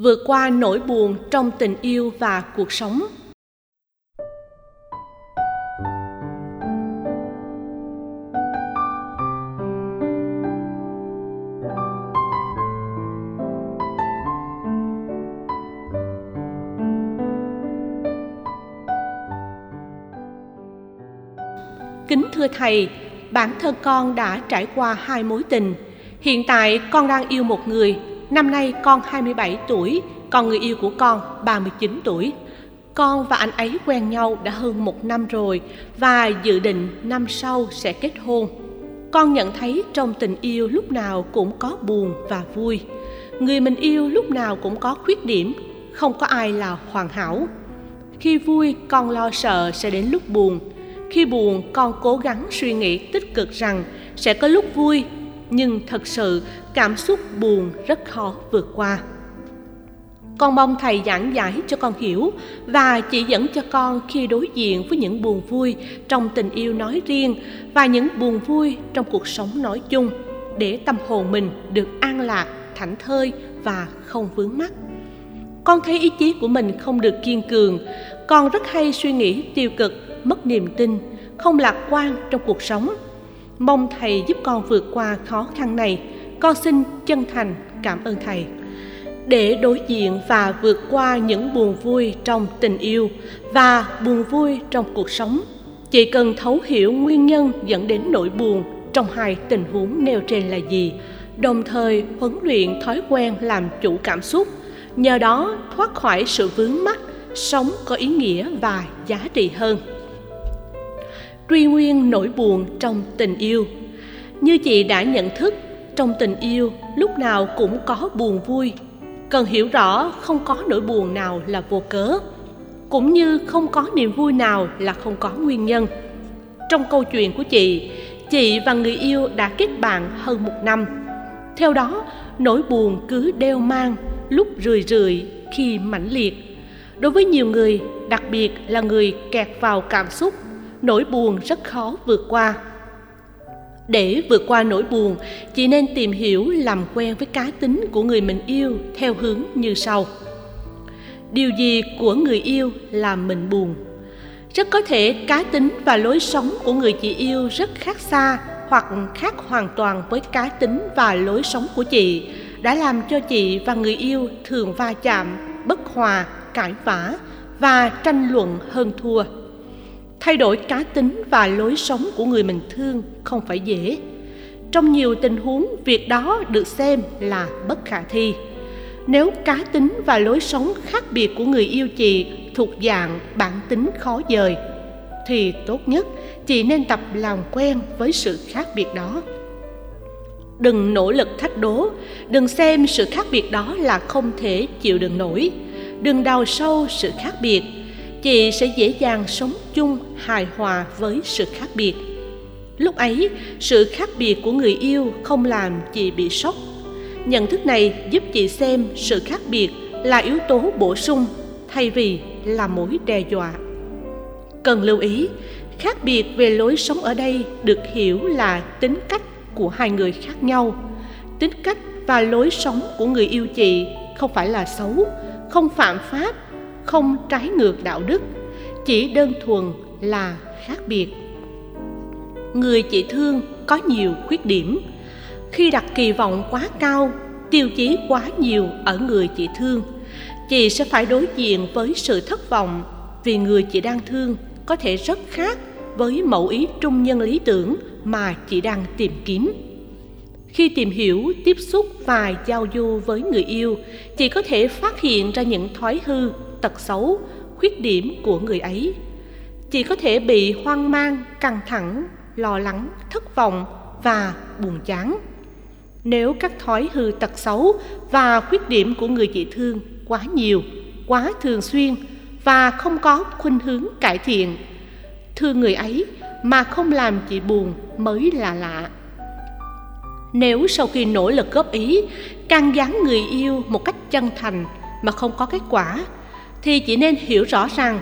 vượt qua nỗi buồn trong tình yêu và cuộc sống. Kính thưa thầy, bản thân con đã trải qua hai mối tình. Hiện tại con đang yêu một người Năm nay con 27 tuổi, còn người yêu của con 39 tuổi. Con và anh ấy quen nhau đã hơn một năm rồi và dự định năm sau sẽ kết hôn. Con nhận thấy trong tình yêu lúc nào cũng có buồn và vui. Người mình yêu lúc nào cũng có khuyết điểm, không có ai là hoàn hảo. Khi vui, con lo sợ sẽ đến lúc buồn. Khi buồn, con cố gắng suy nghĩ tích cực rằng sẽ có lúc vui nhưng thật sự, cảm xúc buồn rất khó vượt qua. Con mong thầy giảng giải cho con hiểu và chỉ dẫn cho con khi đối diện với những buồn vui trong tình yêu nói riêng và những buồn vui trong cuộc sống nói chung để tâm hồn mình được an lạc, thảnh thơi và không vướng mắc. Con thấy ý chí của mình không được kiên cường. Con rất hay suy nghĩ tiêu cực, mất niềm tin, không lạc quan trong cuộc sống. Mong Thầy giúp con vượt qua khó khăn này. Con xin chân thành cảm ơn Thầy. Để đối diện và vượt qua những buồn vui trong tình yêu và buồn vui trong cuộc sống, chỉ cần thấu hiểu nguyên nhân dẫn đến nỗi buồn trong hai tình huống nêu trên là gì, đồng thời huấn luyện thói quen làm chủ cảm xúc, nhờ đó thoát khỏi sự vướng mắc, sống có ý nghĩa và giá trị hơn truy nguyên nỗi buồn trong tình yêu. Như chị đã nhận thức, trong tình yêu lúc nào cũng có buồn vui. Cần hiểu rõ không có nỗi buồn nào là vô cớ, cũng như không có niềm vui nào là không có nguyên nhân. Trong câu chuyện của chị chị và người yêu đã kết bạn hơn một năm. Theo đó, nỗi buồn cứ đeo mang, lúc rười rượi khi mãnh liệt. Đối với nhiều người, đặc biệt là người kẹt vào cảm xúc nỗi buồn rất khó vượt qua. Để vượt qua nỗi buồn, chị nên tìm hiểu làm quen với cá tính của người mình yêu theo hướng như sau. Điều gì của người yêu làm mình buồn? Rất có thể cá tính và lối sống của người chị yêu rất khác xa hoặc khác hoàn toàn với cá tính và lối sống của chị, đã làm cho chị và người yêu thường va chạm, bất hòa, cãi vã và tranh luận hơn thua thay đổi cá tính và lối sống của người mình thương không phải dễ. Trong nhiều tình huống, việc đó được xem là bất khả thi. Nếu cá tính và lối sống khác biệt của người yêu chị thuộc dạng bản tính khó dời, thì tốt nhất chị nên tập làm quen với sự khác biệt đó. Đừng nỗ lực thách đố, đừng xem sự khác biệt đó là không thể chịu đựng nổi. Đừng đào sâu sự khác biệt chị sẽ dễ dàng sống chung, hài hòa với sự khác biệt. Lúc ấy, sự khác biệt của người yêu không làm chị bị sốc. Nhận thức này giúp chị xem sự khác biệt là yếu tố bổ sung thay vì là mối đe dọa. Cần lưu ý, khác biệt về lối sống ở đây được hiểu là tính cách của hai người khác nhau. Tính cách và lối sống của người yêu chị không phải là xấu, không phạm pháp không trái ngược đạo đức, chỉ đơn thuần là khác biệt. Người chị thương có nhiều khuyết điểm. Khi đặt kỳ vọng quá cao, tiêu chí quá nhiều ở người chị thương, chị sẽ phải đối diện với sự thất vọng vì người chị đang thương có thể rất khác với mẫu ý trung nhân lý tưởng mà chị đang tìm kiếm khi tìm hiểu, tiếp xúc và giao du với người yêu, chị có thể phát hiện ra những thói hư, tật xấu, khuyết điểm của người ấy. Chị có thể bị hoang mang, căng thẳng, lo lắng, thất vọng và buồn chán. Nếu các thói hư tật xấu và khuyết điểm của người chị thương quá nhiều, quá thường xuyên và không có khuynh hướng cải thiện, thương người ấy mà không làm chị buồn mới là lạ nếu sau khi nỗ lực góp ý, can gián người yêu một cách chân thành mà không có kết quả, thì chị nên hiểu rõ rằng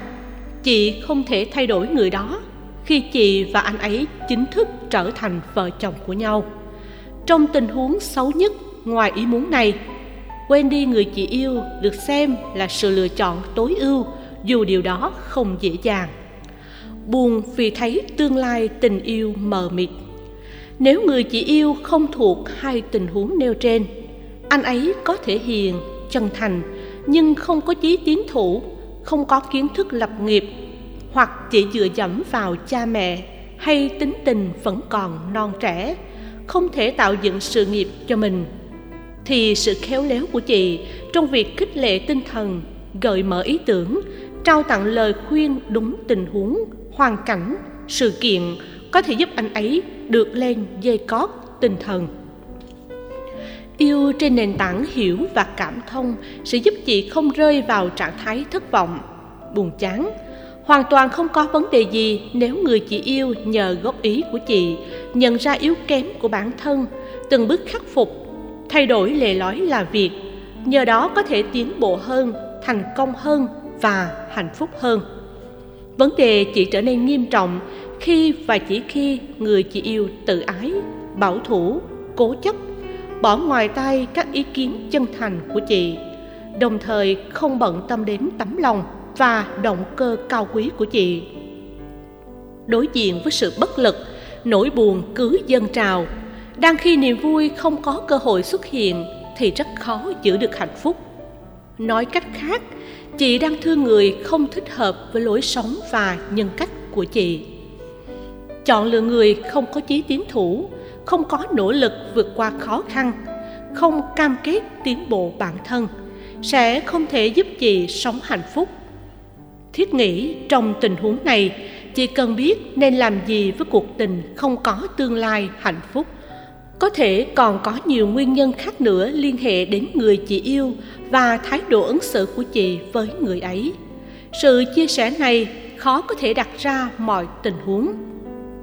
chị không thể thay đổi người đó khi chị và anh ấy chính thức trở thành vợ chồng của nhau. Trong tình huống xấu nhất ngoài ý muốn này, quên đi người chị yêu được xem là sự lựa chọn tối ưu, dù điều đó không dễ dàng. Buồn vì thấy tương lai tình yêu mờ mịt nếu người chị yêu không thuộc hai tình huống nêu trên, anh ấy có thể hiền, chân thành, nhưng không có chí tiến thủ, không có kiến thức lập nghiệp, hoặc chỉ dựa dẫm vào cha mẹ hay tính tình vẫn còn non trẻ, không thể tạo dựng sự nghiệp cho mình. Thì sự khéo léo của chị trong việc khích lệ tinh thần, gợi mở ý tưởng, trao tặng lời khuyên đúng tình huống, hoàn cảnh, sự kiện có thể giúp anh ấy được lên dây cót tinh thần. Yêu trên nền tảng hiểu và cảm thông sẽ giúp chị không rơi vào trạng thái thất vọng, buồn chán. Hoàn toàn không có vấn đề gì nếu người chị yêu nhờ góp ý của chị nhận ra yếu kém của bản thân, từng bước khắc phục, thay đổi lề lối làm việc, nhờ đó có thể tiến bộ hơn, thành công hơn và hạnh phúc hơn. Vấn đề chỉ trở nên nghiêm trọng khi và chỉ khi người chị yêu tự ái, bảo thủ, cố chấp, bỏ ngoài tay các ý kiến chân thành của chị, đồng thời không bận tâm đến tấm lòng và động cơ cao quý của chị. Đối diện với sự bất lực, nỗi buồn cứ dâng trào, đang khi niềm vui không có cơ hội xuất hiện thì rất khó giữ được hạnh phúc. Nói cách khác, chị đang thương người không thích hợp với lối sống và nhân cách của chị chọn lựa người không có chí tiến thủ, không có nỗ lực vượt qua khó khăn, không cam kết tiến bộ bản thân, sẽ không thể giúp chị sống hạnh phúc. Thiết nghĩ trong tình huống này chị cần biết nên làm gì với cuộc tình không có tương lai hạnh phúc. Có thể còn có nhiều nguyên nhân khác nữa liên hệ đến người chị yêu và thái độ ứng xử của chị với người ấy. Sự chia sẻ này khó có thể đặt ra mọi tình huống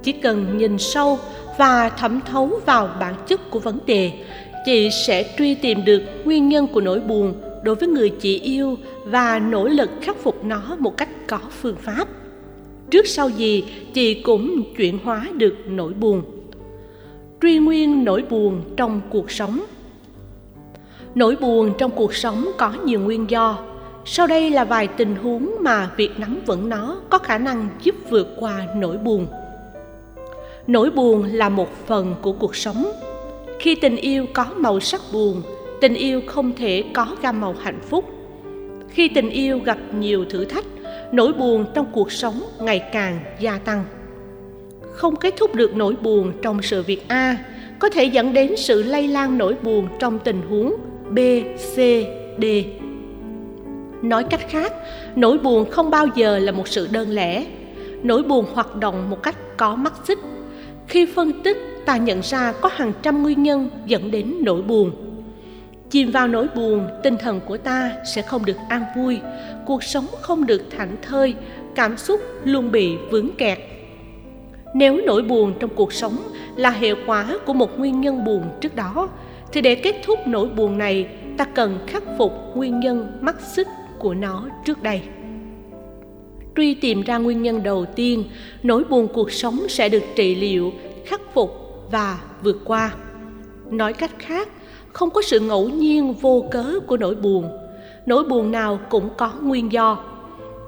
chỉ cần nhìn sâu và thẩm thấu vào bản chất của vấn đề, chị sẽ truy tìm được nguyên nhân của nỗi buồn đối với người chị yêu và nỗ lực khắc phục nó một cách có phương pháp. Trước sau gì, chị cũng chuyển hóa được nỗi buồn. Truy nguyên nỗi buồn trong cuộc sống. Nỗi buồn trong cuộc sống có nhiều nguyên do. Sau đây là vài tình huống mà việc nắm vững nó có khả năng giúp vượt qua nỗi buồn nỗi buồn là một phần của cuộc sống. Khi tình yêu có màu sắc buồn, tình yêu không thể có gam màu hạnh phúc. Khi tình yêu gặp nhiều thử thách, nỗi buồn trong cuộc sống ngày càng gia tăng. Không kết thúc được nỗi buồn trong sự việc a, có thể dẫn đến sự lây lan nỗi buồn trong tình huống b, c, d. Nói cách khác, nỗi buồn không bao giờ là một sự đơn lẻ. Nỗi buồn hoạt động một cách có mắt xích khi phân tích, ta nhận ra có hàng trăm nguyên nhân dẫn đến nỗi buồn. Chìm vào nỗi buồn, tinh thần của ta sẽ không được an vui, cuộc sống không được thảnh thơi, cảm xúc luôn bị vướng kẹt. Nếu nỗi buồn trong cuộc sống là hệ quả của một nguyên nhân buồn trước đó, thì để kết thúc nỗi buồn này, ta cần khắc phục nguyên nhân mắc xích của nó trước đây truy tìm ra nguyên nhân đầu tiên, nỗi buồn cuộc sống sẽ được trị liệu, khắc phục và vượt qua. Nói cách khác, không có sự ngẫu nhiên vô cớ của nỗi buồn. Nỗi buồn nào cũng có nguyên do.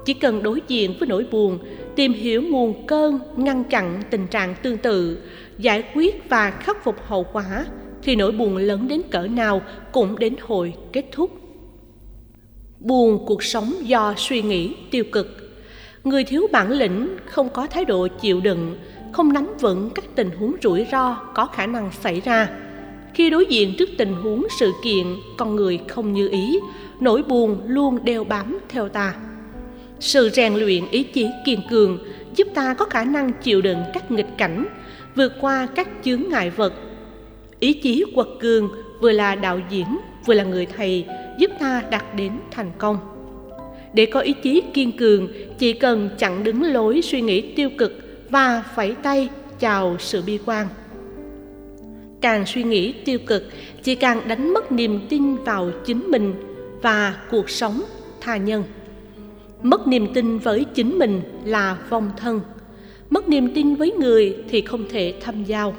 Chỉ cần đối diện với nỗi buồn, tìm hiểu nguồn cơn ngăn chặn tình trạng tương tự, giải quyết và khắc phục hậu quả, thì nỗi buồn lớn đến cỡ nào cũng đến hồi kết thúc. Buồn cuộc sống do suy nghĩ tiêu cực người thiếu bản lĩnh không có thái độ chịu đựng, không nắm vững các tình huống rủi ro có khả năng xảy ra. Khi đối diện trước tình huống sự kiện, con người không như ý, nỗi buồn luôn đeo bám theo ta. Sự rèn luyện ý chí kiên cường giúp ta có khả năng chịu đựng các nghịch cảnh, vượt qua các chướng ngại vật. Ý chí quật cường vừa là đạo diễn, vừa là người thầy giúp ta đạt đến thành công để có ý chí kiên cường, chỉ cần chặn đứng lối suy nghĩ tiêu cực và phẩy tay chào sự bi quan. Càng suy nghĩ tiêu cực chỉ càng đánh mất niềm tin vào chính mình và cuộc sống tha nhân. Mất niềm tin với chính mình là vong thân. Mất niềm tin với người thì không thể tham giao.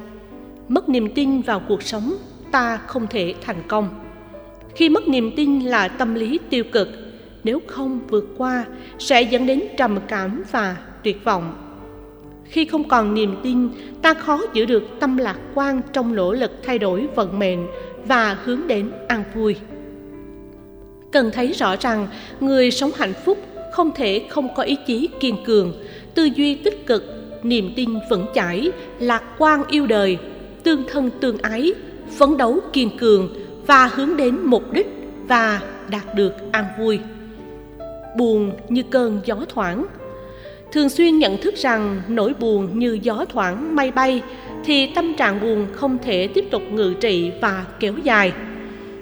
Mất niềm tin vào cuộc sống, ta không thể thành công. Khi mất niềm tin là tâm lý tiêu cực nếu không vượt qua sẽ dẫn đến trầm cảm và tuyệt vọng. Khi không còn niềm tin, ta khó giữ được tâm lạc quan trong nỗ lực thay đổi vận mệnh và hướng đến an vui. Cần thấy rõ rằng người sống hạnh phúc không thể không có ý chí kiên cường, tư duy tích cực, niềm tin vững chãi, lạc quan yêu đời, tương thân tương ái, phấn đấu kiên cường và hướng đến mục đích và đạt được an vui buồn như cơn gió thoảng. Thường xuyên nhận thức rằng nỗi buồn như gió thoảng mây bay thì tâm trạng buồn không thể tiếp tục ngự trị và kéo dài.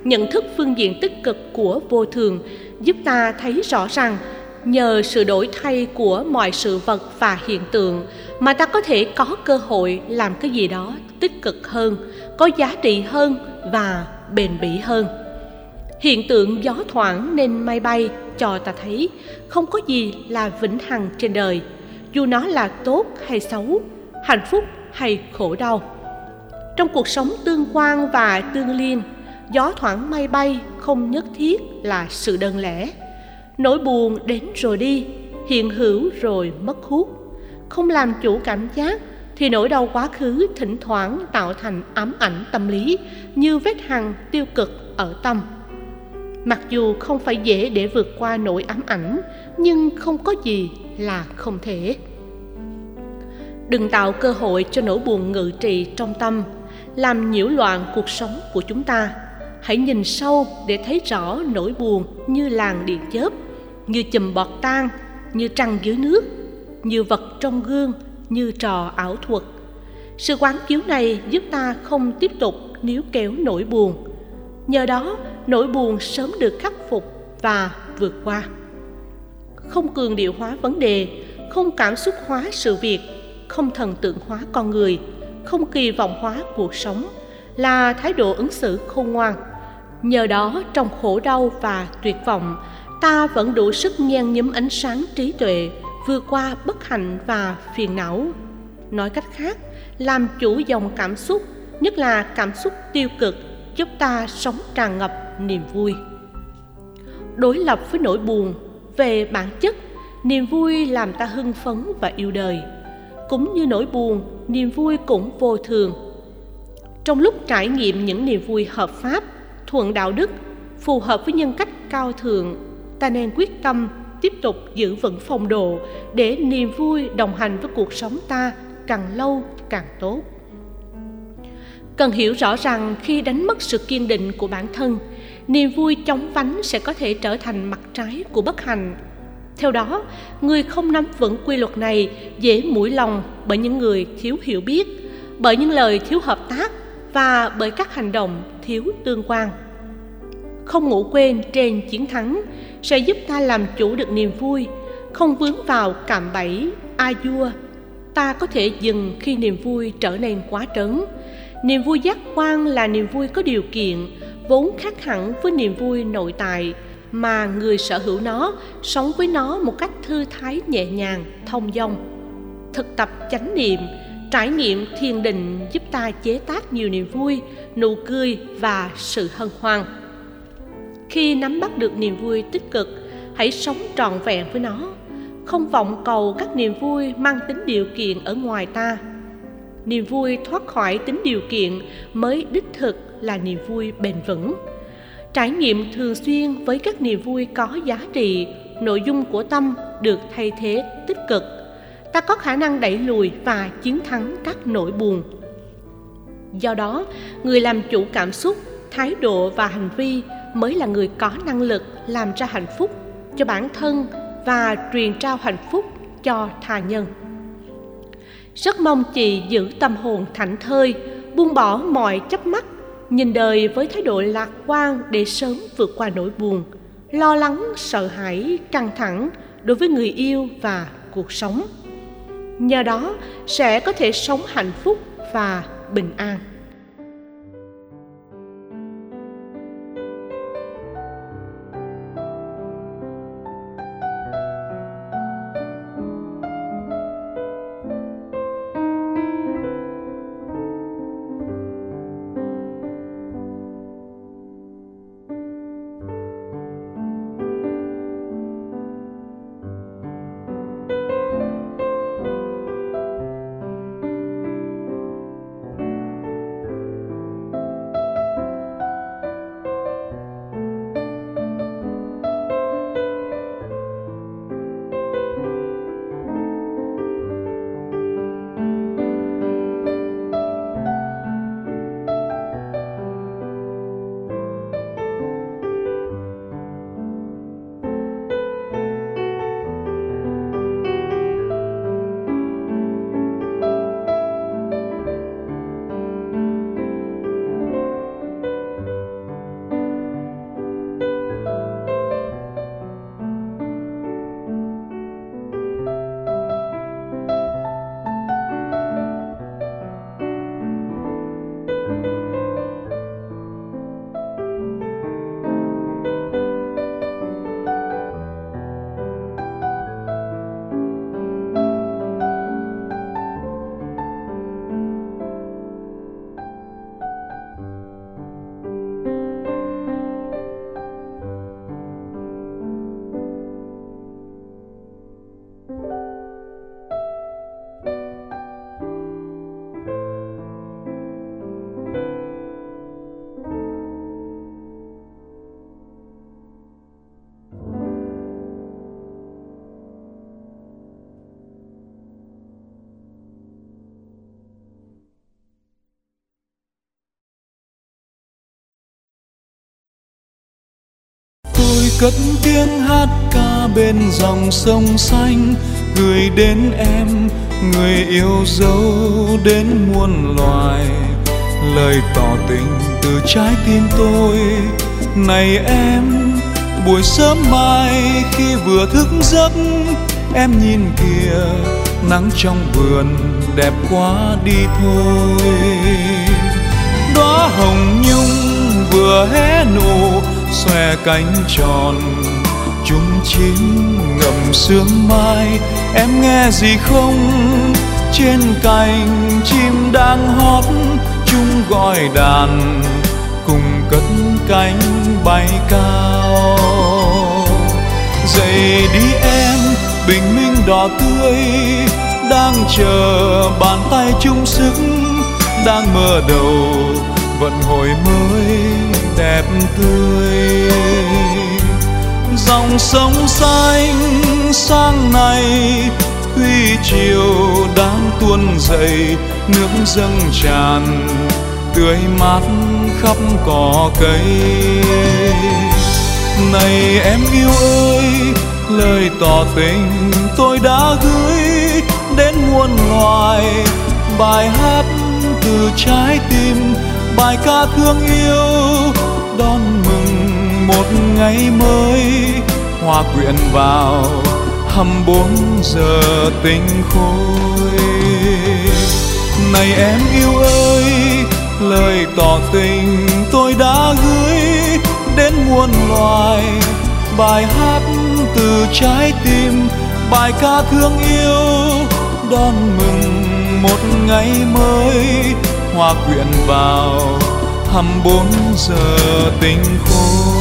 Nhận thức phương diện tích cực của vô thường giúp ta thấy rõ rằng nhờ sự đổi thay của mọi sự vật và hiện tượng mà ta có thể có cơ hội làm cái gì đó tích cực hơn, có giá trị hơn và bền bỉ hơn hiện tượng gió thoảng nên mây bay cho ta thấy không có gì là vĩnh hằng trên đời. Dù nó là tốt hay xấu, hạnh phúc hay khổ đau. Trong cuộc sống tương quan và tương liên, gió thoảng mây bay không nhất thiết là sự đơn lẻ. Nỗi buồn đến rồi đi, hiện hữu rồi mất hút. Không làm chủ cảm giác thì nỗi đau quá khứ thỉnh thoảng tạo thành ám ảnh tâm lý như vết hằn tiêu cực ở tâm mặc dù không phải dễ để vượt qua nỗi ám ảnh, nhưng không có gì là không thể. Đừng tạo cơ hội cho nỗi buồn ngự trị trong tâm, làm nhiễu loạn cuộc sống của chúng ta. Hãy nhìn sâu để thấy rõ nỗi buồn như làng điện chớp, như chùm bọt tan như trăng dưới nước, như vật trong gương, như trò ảo thuật. Sự quán chiếu này giúp ta không tiếp tục níu kéo nỗi buồn. Nhờ đó nỗi buồn sớm được khắc phục và vượt qua. Không cường điệu hóa vấn đề, không cảm xúc hóa sự việc, không thần tượng hóa con người, không kỳ vọng hóa cuộc sống là thái độ ứng xử khôn ngoan. Nhờ đó, trong khổ đau và tuyệt vọng, ta vẫn đủ sức nhen nhúm ánh sáng trí tuệ, vượt qua bất hạnh và phiền não. Nói cách khác, làm chủ dòng cảm xúc, nhất là cảm xúc tiêu cực, giúp ta sống tràn ngập niềm vui. Đối lập với nỗi buồn về bản chất, niềm vui làm ta hưng phấn và yêu đời. Cũng như nỗi buồn, niềm vui cũng vô thường. Trong lúc trải nghiệm những niềm vui hợp pháp, thuận đạo đức, phù hợp với nhân cách cao thượng, ta nên quyết tâm tiếp tục giữ vững phong độ để niềm vui đồng hành với cuộc sống ta càng lâu càng tốt. Cần hiểu rõ rằng khi đánh mất sự kiên định của bản thân niềm vui chóng vánh sẽ có thể trở thành mặt trái của bất hạnh. Theo đó, người không nắm vững quy luật này dễ mũi lòng bởi những người thiếu hiểu biết, bởi những lời thiếu hợp tác và bởi các hành động thiếu tương quan. Không ngủ quên trên chiến thắng sẽ giúp ta làm chủ được niềm vui, không vướng vào cạm bẫy, a dua ta có thể dừng khi niềm vui trở nên quá trớn. Niềm vui giác quan là niềm vui có điều kiện vốn khác hẳn với niềm vui nội tại mà người sở hữu nó sống với nó một cách thư thái nhẹ nhàng, thông dong. Thực tập chánh niệm, trải nghiệm thiền định giúp ta chế tác nhiều niềm vui, nụ cười và sự hân hoan. Khi nắm bắt được niềm vui tích cực, hãy sống trọn vẹn với nó. Không vọng cầu các niềm vui mang tính điều kiện ở ngoài ta niềm vui thoát khỏi tính điều kiện mới đích thực là niềm vui bền vững. Trải nghiệm thường xuyên với các niềm vui có giá trị, nội dung của tâm được thay thế tích cực. Ta có khả năng đẩy lùi và chiến thắng các nỗi buồn. Do đó, người làm chủ cảm xúc, thái độ và hành vi mới là người có năng lực làm ra hạnh phúc cho bản thân và truyền trao hạnh phúc cho tha nhân rất mong chị giữ tâm hồn thảnh thơi, buông bỏ mọi chấp mắc nhìn đời với thái độ lạc quan để sớm vượt qua nỗi buồn. Lo lắng, sợ hãi, căng thẳng đối với người yêu và cuộc sống. Nhờ đó sẽ có thể sống hạnh phúc và bình an. Cất tiếng hát ca bên dòng sông xanh. Gửi đến em, người yêu dấu đến muôn loài. Lời tỏ tình từ trái tim tôi. Này em, buổi sớm mai khi vừa thức giấc, em nhìn kìa, nắng trong vườn đẹp quá đi thôi. Đóa hồng nhung vừa hé nụ xòe cánh tròn. Chung chim ngậm sương mai, em nghe gì không? Trên cành chim đang hót chung gọi đàn, cùng cất cánh bay cao. Dậy đi em, bình minh đỏ tươi, đang chờ bàn tay chung sức, đang mơ đầu vận hồi mới, đẹp tươi. Dòng sông xanh sang này thủy chiều đang tuôn dậy nước dâng tràn, tươi mát khắp cỏ cây. Này em yêu ơi, lời tỏ tình tôi đã gửi đến muôn loài, bài hát từ trái tim bài ca thương yêu, đón mừng một ngày mới. Hòa quyện vào hầm bốn giờ tình khôi. Này em yêu ơi, lời tỏ tình tôi đã gửi đến muôn loài. Bài hát từ trái tim, bài ca thương yêu, đón mừng một ngày mới hoa quyện vào hầm bốn giờ tình khôi.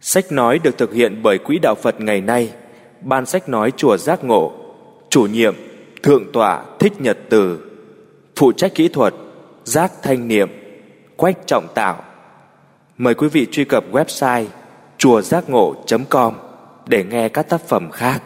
Sách nói được thực hiện bởi Quỹ Đạo Phật ngày nay, Ban sách nói Chùa Giác Ngộ, chủ nhiệm Thượng tọa Thích Nhật Từ, phụ trách kỹ thuật Giác Thanh Niệm, Quách Trọng Tạo. Mời quý vị truy cập website chùa giác ngộ.com để nghe các tác phẩm khác.